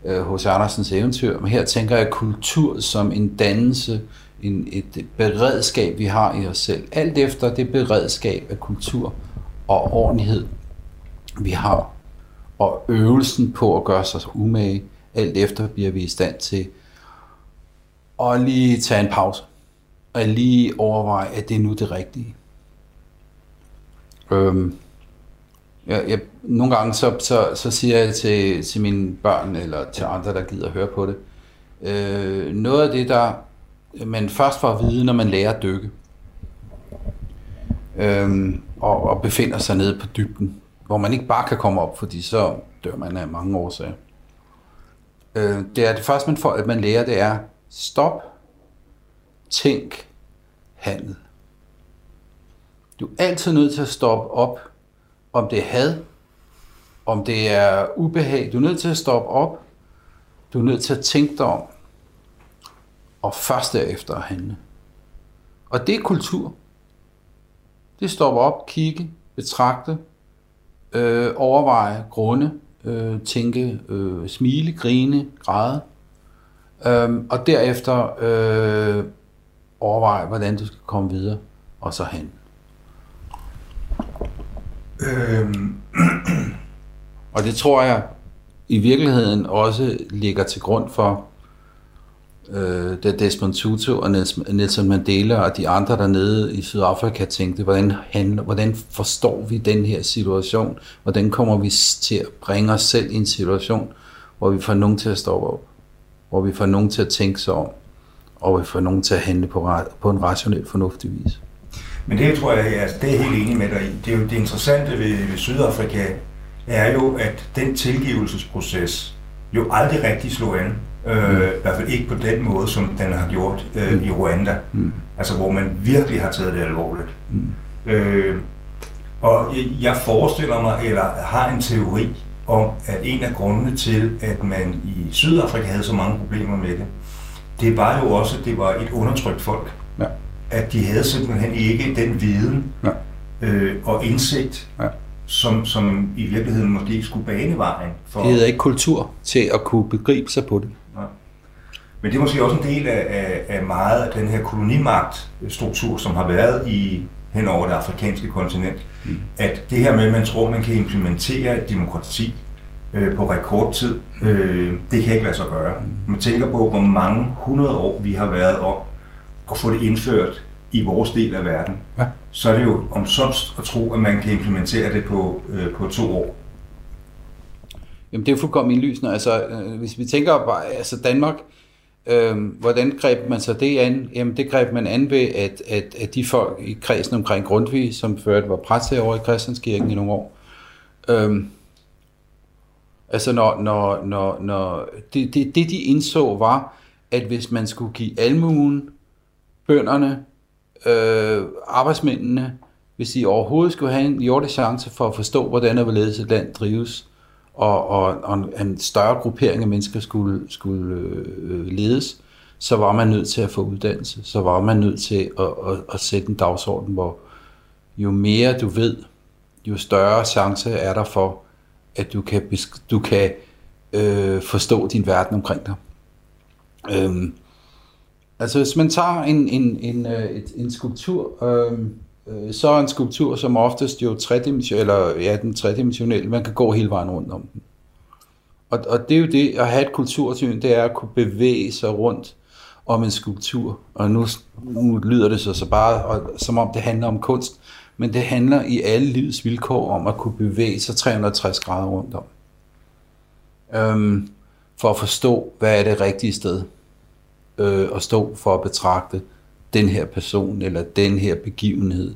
H.C. Øh, Andersens eventyr. Men her tænker jeg kultur som en dannelse, en, et beredskab, vi har i os selv. Alt efter det beredskab af kultur og ordentlighed, vi har, og øvelsen på at gøre sig umage, alt efter bliver vi i stand til at lige tage en pause. Og lige overveje, at det er nu det rigtige. Øhm, jeg, jeg, nogle gange så, så, så siger jeg til, til mine børn, eller til andre, der gider at høre på det, øh, noget af det, der man først får at vide, når man lærer at dykke, øhm, og, og befinder sig nede på dybden, hvor man ikke bare kan komme op, fordi så dør man af mange årsager. Øh, det er det første, man får, at man lærer, det er, Stop. Tænk. handle. Du er altid nødt til at stoppe op, om det er had, om det er ubehag. Du er nødt til at stoppe op. Du er nødt til at tænke dig om. og først derefter at handle. Og det er kultur. Det stopper op, kigge, betragte, øh, overveje, grunde, øh, tænke, øh, smile, grine, græde. Øh, og derefter øh, overveje, hvordan du skal komme videre, og så handle. Øhm. [CLEARS THROAT] og det tror jeg i virkeligheden også ligger til grund for, øh, da Desmond Tutu og Nelson Mandela og de andre dernede i Sydafrika tænkte, hvordan, han, hvordan forstår vi den her situation? Hvordan kommer vi til at bringe os selv i en situation, hvor vi får nogen til at stoppe op? Hvor vi får nogen til at tænke sig om? Og vi får nogen til at handle på, på en rationel, fornuftig vis. Men det tror jeg, altså, det er jeg helt enig med dig i. Det, er jo, det interessante ved, ved Sydafrika er jo, at den tilgivelsesproces jo aldrig rigtig slog an. Øh, mm. I hvert fald ikke på den måde, som den har gjort øh, mm. i Rwanda. Mm. Altså hvor man virkelig har taget det alvorligt. Mm. Øh, og jeg forestiller mig, eller har en teori om, at en af grundene til, at man i Sydafrika havde så mange problemer med det, det var jo også, at det var et undertrykt folk. Ja. At de havde simpelthen ikke den viden ja. øh, og indsigt, ja som, som i virkeligheden måske skulle bane vejen. For... Det hedder ikke kultur til at kunne begribe sig på det. Nej. Men det er måske også en del af, af, af meget af den her kolonimagtstruktur, som har været i hen over det afrikanske kontinent. Mm. At det her med, at man tror, man kan implementere et demokrati øh, på rekordtid, øh, det kan ikke lade sig gøre. Man tænker på, hvor mange hundrede år vi har været om at få det indført i vores del af verden. Ja så er det jo omsonst at tro, at man kan implementere det på, øh, på to år. Jamen det er jo fuldkommen indlysende. Altså, øh, hvis vi tænker bare, altså Danmark, øh, hvordan greb man så det an? Jamen det greb man an ved, at, at, at de folk i kredsen omkring Grundtvig, som ført var præst over i Christianskirken i nogle år, øh, altså når, når, når, når det, det, det de indså var, at hvis man skulle give almuen, bønderne, øh, arbejdsmændene, hvis de overhovedet skulle have en jordisk chance for at forstå, hvordan og hvorledes et land drives, og, og, og en større gruppering af mennesker skulle, skulle øh, ledes, så var man nødt til at få uddannelse. Så var man nødt til at, at, at sætte en dagsorden, hvor jo mere du ved, jo større chance er der for, at du kan, du kan øh, forstå din verden omkring dig. Øhm, Altså hvis man tager en, en, en, øh, et, en skulptur, øh, øh, så er en skulptur som oftest jo tredimensionel, eller ja, den tredimensionelle, man kan gå hele vejen rundt om den. Og, og det er jo det, at have et kultursyn, det er at kunne bevæge sig rundt om en skulptur. Og nu, nu lyder det så, så bare, og, som om det handler om kunst, men det handler i alle livets vilkår om at kunne bevæge sig 360 grader rundt om. Øhm, for at forstå, hvad er det rigtige sted øh, at stå for at betragte den her person, eller den her begivenhed,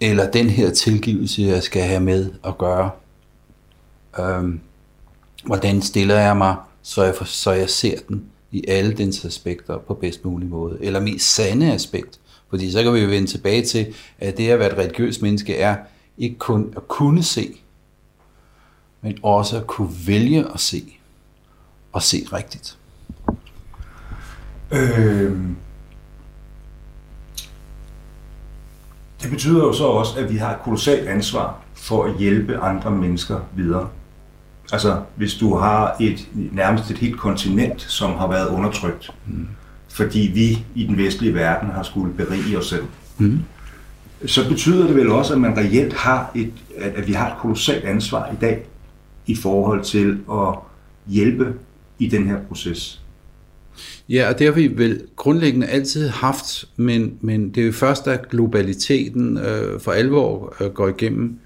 eller den her tilgivelse, jeg skal have med at gøre. Øhm, hvordan stiller jeg mig, så jeg, for, så jeg ser den i alle dens aspekter på bedst mulig måde, eller mest sande aspekt. Fordi så kan vi jo vende tilbage til, at det at være et religiøst menneske er ikke kun at kunne se, men også at kunne vælge at se, og se rigtigt. Øh, det betyder jo så også, at vi har et kolossalt ansvar for at hjælpe andre mennesker videre. Altså, hvis du har et nærmest et helt kontinent, som har været undertrykt, mm. fordi vi i den vestlige verden har skulle berige os selv, mm. så betyder det vel også, at man reelt har et, at vi har et kolossalt ansvar i dag i forhold til at hjælpe i den her proces. Ja, og det har vi vel grundlæggende altid haft, men, men det er jo først, da globaliteten øh, for alvor øh, går igennem,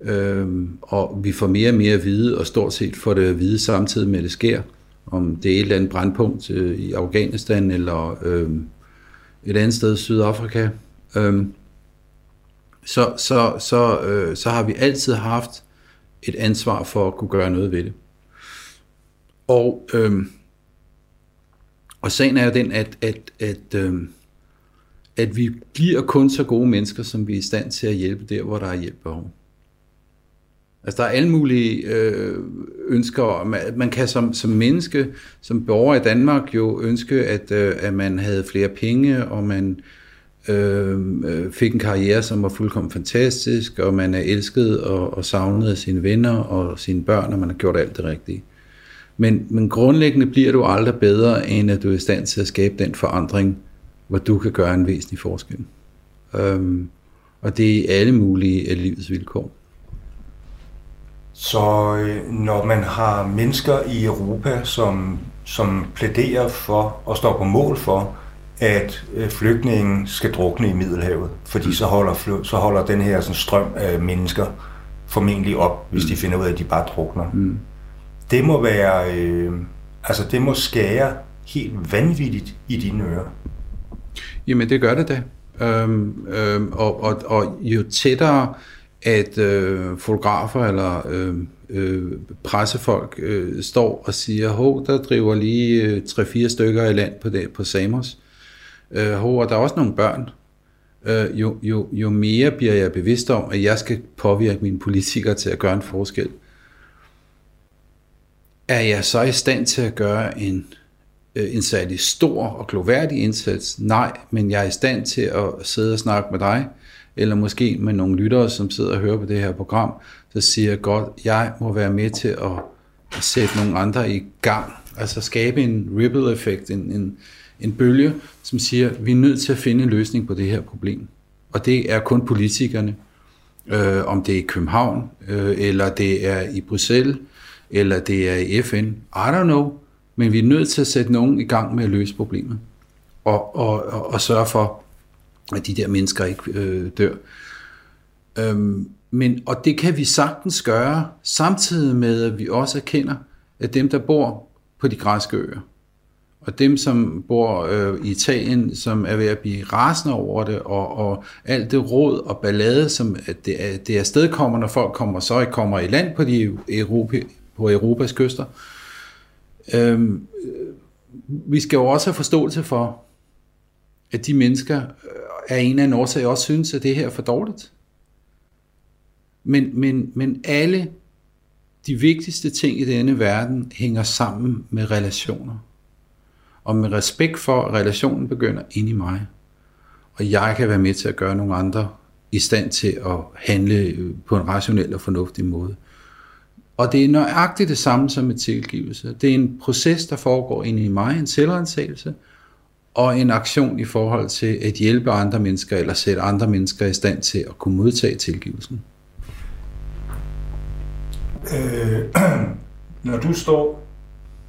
øh, og vi får mere og mere at vide, og stort set får det at vide samtidig med, at det sker. Om det er et eller andet brandpunkt øh, i Afghanistan, eller øh, et andet sted i Sydafrika. Øh, så, så, så, øh, så har vi altid haft et ansvar for at kunne gøre noget ved det. Og øh, og sagen er jo den, at, at, at, øh, at vi bliver kun så gode mennesker, som vi er i stand til at hjælpe der, hvor der er hjælp behov. Altså der er alle mulige øh, ønsker. Man, man kan som, som menneske, som borger i Danmark jo ønske, at, øh, at man havde flere penge, og man øhm, øh, fik en karriere, som var fuldkommen fantastisk, og man er elsket og, og savnet af sine venner og sine børn, og man har gjort alt det rigtige. Men, men grundlæggende bliver du aldrig bedre, end at du er i stand til at skabe den forandring, hvor du kan gøre en væsentlig forskel. Øhm, og det er i alle mulige af livets vilkår. Så øh, når man har mennesker i Europa, som, som plæderer for og står på mål for, at øh, flygtningen skal drukne i Middelhavet, fordi så holder, så holder den her sådan, strøm af mennesker formentlig op, hvis de mm. finder ud af, at de bare drukner. Mm. Det må være, øh, altså det må skære helt vanvittigt i dine ører. Jamen det gør det da. Øhm, øhm, og, og, og jo tættere at øh, fotografer eller øh, øh, pressefolk øh, står og siger, hov, der driver lige øh, 3-4 stykker i land på, det, på Samos. Øh, hov, og der er også nogle børn. Øh, jo, jo, jo mere bliver jeg bevidst om, at jeg skal påvirke mine politikere til at gøre en forskel. Er jeg så i stand til at gøre en øh, en særlig stor og gloværdig indsats? Nej, men jeg er i stand til at sidde og snakke med dig, eller måske med nogle lyttere, som sidder og hører på det her program, så siger jeg godt, jeg må være med til at, at sætte nogle andre i gang. Altså skabe en ripple effekt, en, en, en bølge, som siger, vi er nødt til at finde en løsning på det her problem. Og det er kun politikerne, øh, om det er i København, øh, eller det er i Bruxelles, eller det er i FN. I don't know. Men vi er nødt til at sætte nogen i gang med at løse problemet. Og, og, og, og sørge for, at de der mennesker ikke øh, dør. Øhm, men, og det kan vi sagtens gøre, samtidig med, at vi også erkender, at dem, der bor på de græske øer, og dem, som bor øh, i Italien, som er ved at blive rasende over det, og, og alt det råd og ballade, som det, er, det er når folk kommer, så kommer i land på, de europæ, på Europas kyster. Øhm, vi skal jo også have forståelse for, at de mennesker er en af en årsag også synes, at det her er for dårligt. Men, men, men alle de vigtigste ting i denne verden hænger sammen med relationer. Og med respekt for, at relationen begynder ind i mig. Og jeg kan være med til at gøre nogle andre i stand til at handle på en rationel og fornuftig måde. Og det er nøjagtigt det samme som med tilgivelse. Det er en proces, der foregår inde i mig, en selvrensagelse, og en aktion i forhold til at hjælpe andre mennesker, eller sætte andre mennesker i stand til at kunne modtage tilgivelsen. Øh, [CLEARS THROAT] når du står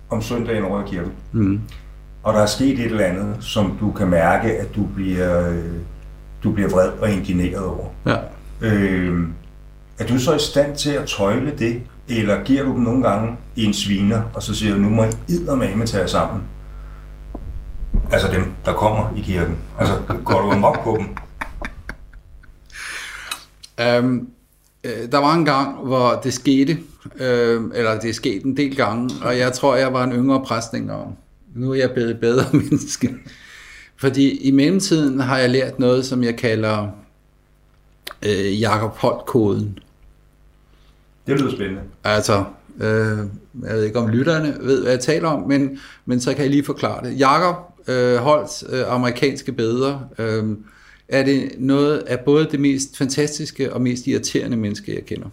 om søndagen over i kirken, mm. og der er sket et eller andet, som du kan mærke, at du bliver, du bliver vred og indigneret over, ja. øh, er du så i stand til at tøjle det, eller giver du dem nogle gange i en sviner, og så siger du, nu må I med tage sammen? Altså dem, der kommer i kirken. Altså, går du amok på dem? Um, der var en gang, hvor det skete, øh, eller det skete en del gange, og jeg tror, jeg var en yngre præstning, og nu er jeg blevet bedre [LAUGHS] menneske. Fordi i mellemtiden har jeg lært noget, som jeg kalder øh, Jakob Holt-koden. Det lyder spændende. Altså, øh, jeg ved ikke om lytterne ved, hvad jeg taler om, men, men så kan jeg lige forklare det. Jakob øh, Holts øh, amerikanske billeder, øh, er det noget af både det mest fantastiske og mest irriterende menneske, jeg kender.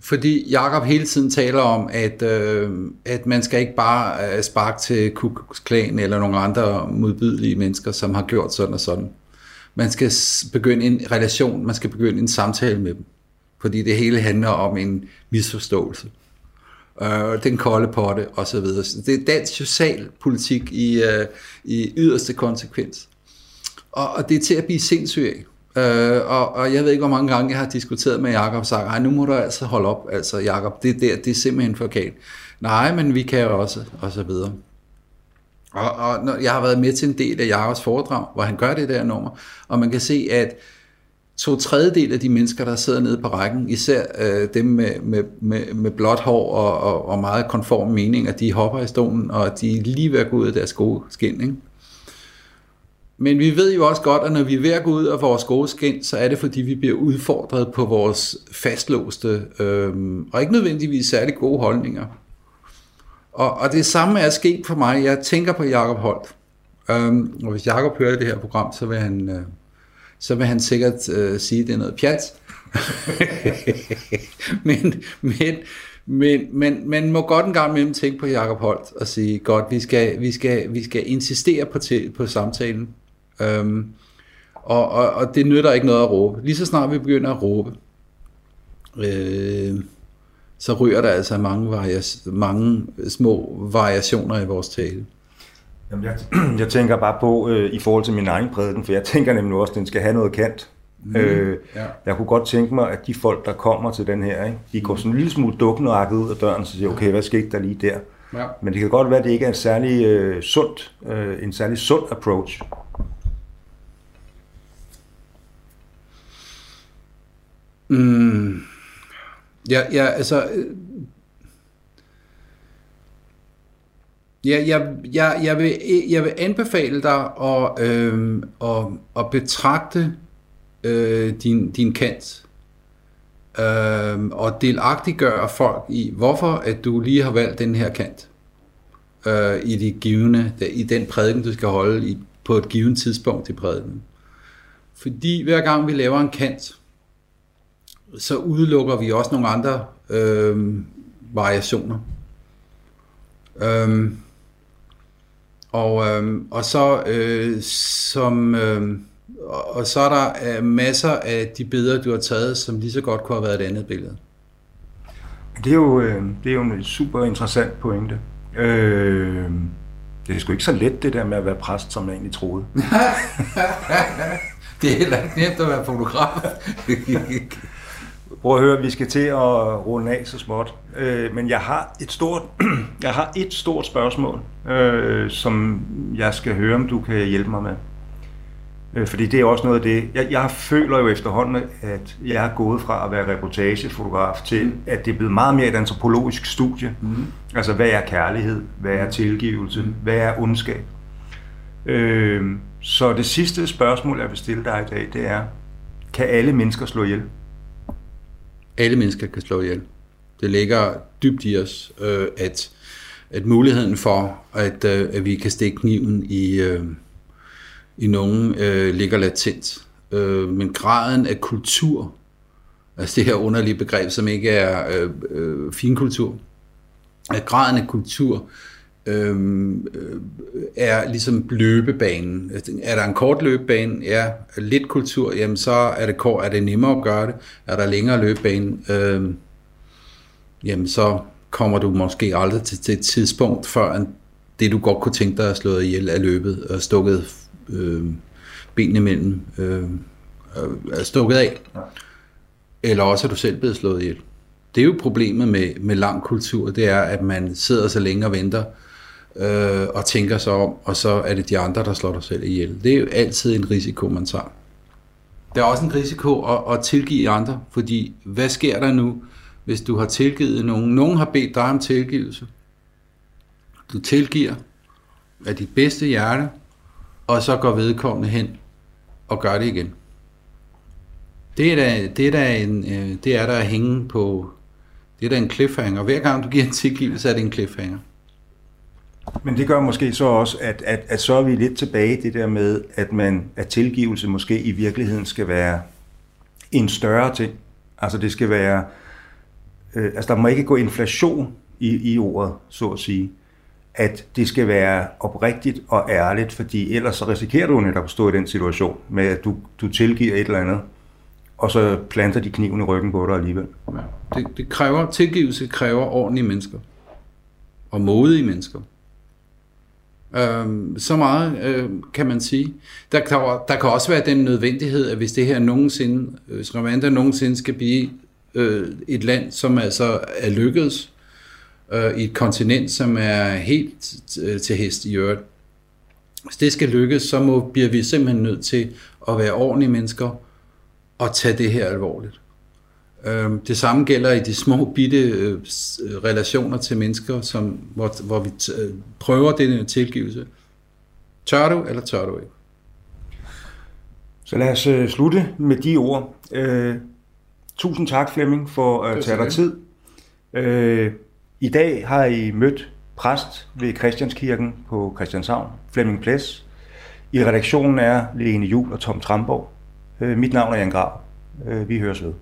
Fordi Jakob hele tiden taler om, at, øh, at man skal ikke bare øh, sparke til Ku Klux Klan eller nogle andre modbydelige mennesker, som har gjort sådan og sådan. Man skal begynde en relation, man skal begynde en samtale med dem. Fordi det hele handler om en misforståelse øh, den kolde potte osv. Det er dansk socialpolitik i, øh, i yderste konsekvens. Og, og det er til at blive sindssyg Øh, og, og jeg ved ikke, hvor mange gange jeg har diskuteret med Jakob og sagt, nu må du altså holde op, altså Jakob, det, der, det er simpelthen for galt. Nej, men vi kan jo også, og så videre. Og, og når jeg har været med til en del af Jakobs foredrag, hvor han gør det der nummer, og man kan se, at to tredjedel af de mennesker, der sidder nede på rækken, især øh, dem med, med, med, med blåt hår og, og, og meget konform mening, at de hopper i stolen, og de er lige ved at gå ud af deres gode skin. Ikke? men vi ved jo også godt, at når vi er ved at gå ud af vores gode skin, så er det fordi, vi bliver udfordret på vores fastlåste, øh, og ikke nødvendigvis særlig gode holdninger. Og, og det samme er sket for mig. Jeg tænker på Jakob Holt. Øhm, og hvis Jakob hører det her program, så vil han, øh, så vil han sikkert øh, sige, at det er noget pjat. [LAUGHS] men, men, men, men man må godt en gang imellem tænke på Jakob Holt og sige, godt, vi skal, vi skal, vi skal insistere på, til, på samtalen. Øhm, og, og, og det nytter ikke noget at råbe. Lige så snart vi begynder at råbe, øh, så ryger der altså mange, varias, mange små variationer i vores tale. Jamen, jeg, [CLEARS THROAT] jeg tænker bare på, øh, i forhold til min egen prædiken, for jeg [LAUGHS] tænker nemlig også, at den skal have noget kant. Mm, øh, ja. Jeg kunne godt tænke mig, at de folk, der kommer til den her, ikke, de går sådan en lille smule dukkenrakket ud af døren, så siger, okay, hvad skete der lige der? Ja. Men det kan godt være, at det ikke er en særlig øh, sund, øh, en særlig sund approach. Mm. Ja, ja, altså... ja, jeg, jeg, jeg, vil, jeg vil anbefale dig at, øh, at, at betragte øh, din, din kant øh, og delagtiggøre folk i, hvorfor at du lige har valgt den her kant øh, i, de givende, i den prædiken, du skal holde i, på et givet tidspunkt i prædiken. Fordi hver gang vi laver en kant, så udelukker vi også nogle andre øh, variationer. Øh, og, øh, og så øh, som øh, og så er der øh, masser af de billeder, du har taget, som lige så godt kunne have været et andet billede. Det er jo, øh, det er jo en super interessant pointe. Øh, det er sgu ikke så let, det der med at være præst, som jeg egentlig troede. [LAUGHS] det er heller ikke nemt at være fotograf. [LAUGHS] Prøv at høre, vi skal til at runde af så småt. Øh, men jeg har et stort, [CLEARS THROAT] jeg har et stort spørgsmål, øh, som jeg skal høre, om du kan hjælpe mig med. Øh, fordi det er også noget af det, jeg, jeg føler jo efterhånden, at jeg er gået fra at være reportagefotograf til, mm. at det er blevet meget mere et antropologisk studie. Mm. Altså, hvad er kærlighed? Hvad er tilgivelse? Mm. Hvad er ondskab? Øh, så det sidste spørgsmål, jeg vil stille dig i dag, det er, kan alle mennesker slå ihjel? Alle mennesker kan slå ihjel. Det ligger dybt i os, øh, at, at muligheden for, at, øh, at vi kan stikke kniven i... Øh, i nogen øh, ligger latent. Øh, men graden af kultur, altså det her underlige begreb, som ikke er øh, øh, finkultur, at graden af kultur øh, øh, er ligesom løbebanen. Er der en kort løbebane? Ja. Lidt kultur? Jamen så er det, kort, er det nemmere at gøre det. Er der længere løbebane? Øh, jamen så kommer du måske aldrig til, til et tidspunkt, før det du godt kunne tænke dig at slå ihjel er løbet og stukket øh, benene mellem øh, er stukket af. Eller også er du selv blevet slået ihjel. Det er jo problemet med, med lang kultur, det er, at man sidder så længe og venter, øh, øh, og tænker sig om, og så er det de andre, der slår dig selv ihjel. Det er jo altid en risiko, man tager. Der er også en risiko at, at tilgive andre, fordi hvad sker der nu, hvis du har tilgivet nogen? Nogen har bedt dig om tilgivelse. Du tilgiver af dit bedste hjerte, og så går vedkommende hen og gør det igen. Det er da, det er da en, øh, det er der at hænge på, det er da en cliffhanger. Hver gang du giver en tilgivelse, er det en cliffhanger. Men det gør måske så også, at, at, at så er vi lidt tilbage i det der med, at, man, at tilgivelse måske i virkeligheden skal være en større ting. Altså det skal være, øh, altså der må ikke gå inflation i, i ordet, så at sige at det skal være oprigtigt og ærligt, fordi ellers så risikerer du netop at stå i den situation med, at du, du tilgiver et eller andet, og så planter de kniven i ryggen på dig alligevel. Ja. Det, det kræver, tilgivelse kræver ordentlige mennesker, og modige mennesker. Øhm, så meget øh, kan man sige. Der kan, der kan også være den nødvendighed, at hvis det her nogensinde, øh, hvis Rwanda nogensinde skal blive øh, et land, som altså er lykkedes, øh, i et kontinent, som er helt øh, til hest i øvrigt. Hvis det skal lykkes, så må, bliver vi simpelthen nødt til at være ordentlige mennesker og tage det her alvorligt. Øh, det samme gælder i de små bitte øh, relationer til mennesker, som, hvor, hvor vi øh, prøver den tilgivelse. Tør du, eller tør du ikke? Så lad os øh, slutte med de ord. Øh, tusind tak, Flemming, for at tage dig tid. Øh, I dag har I mødt præst ved Christianskirken på Christianshavn, Flemming Ples. I redaktionen er Lene Jul og Tom Tramborg. Øh, mit navn er Jan Grav. Øh, vi høres ved.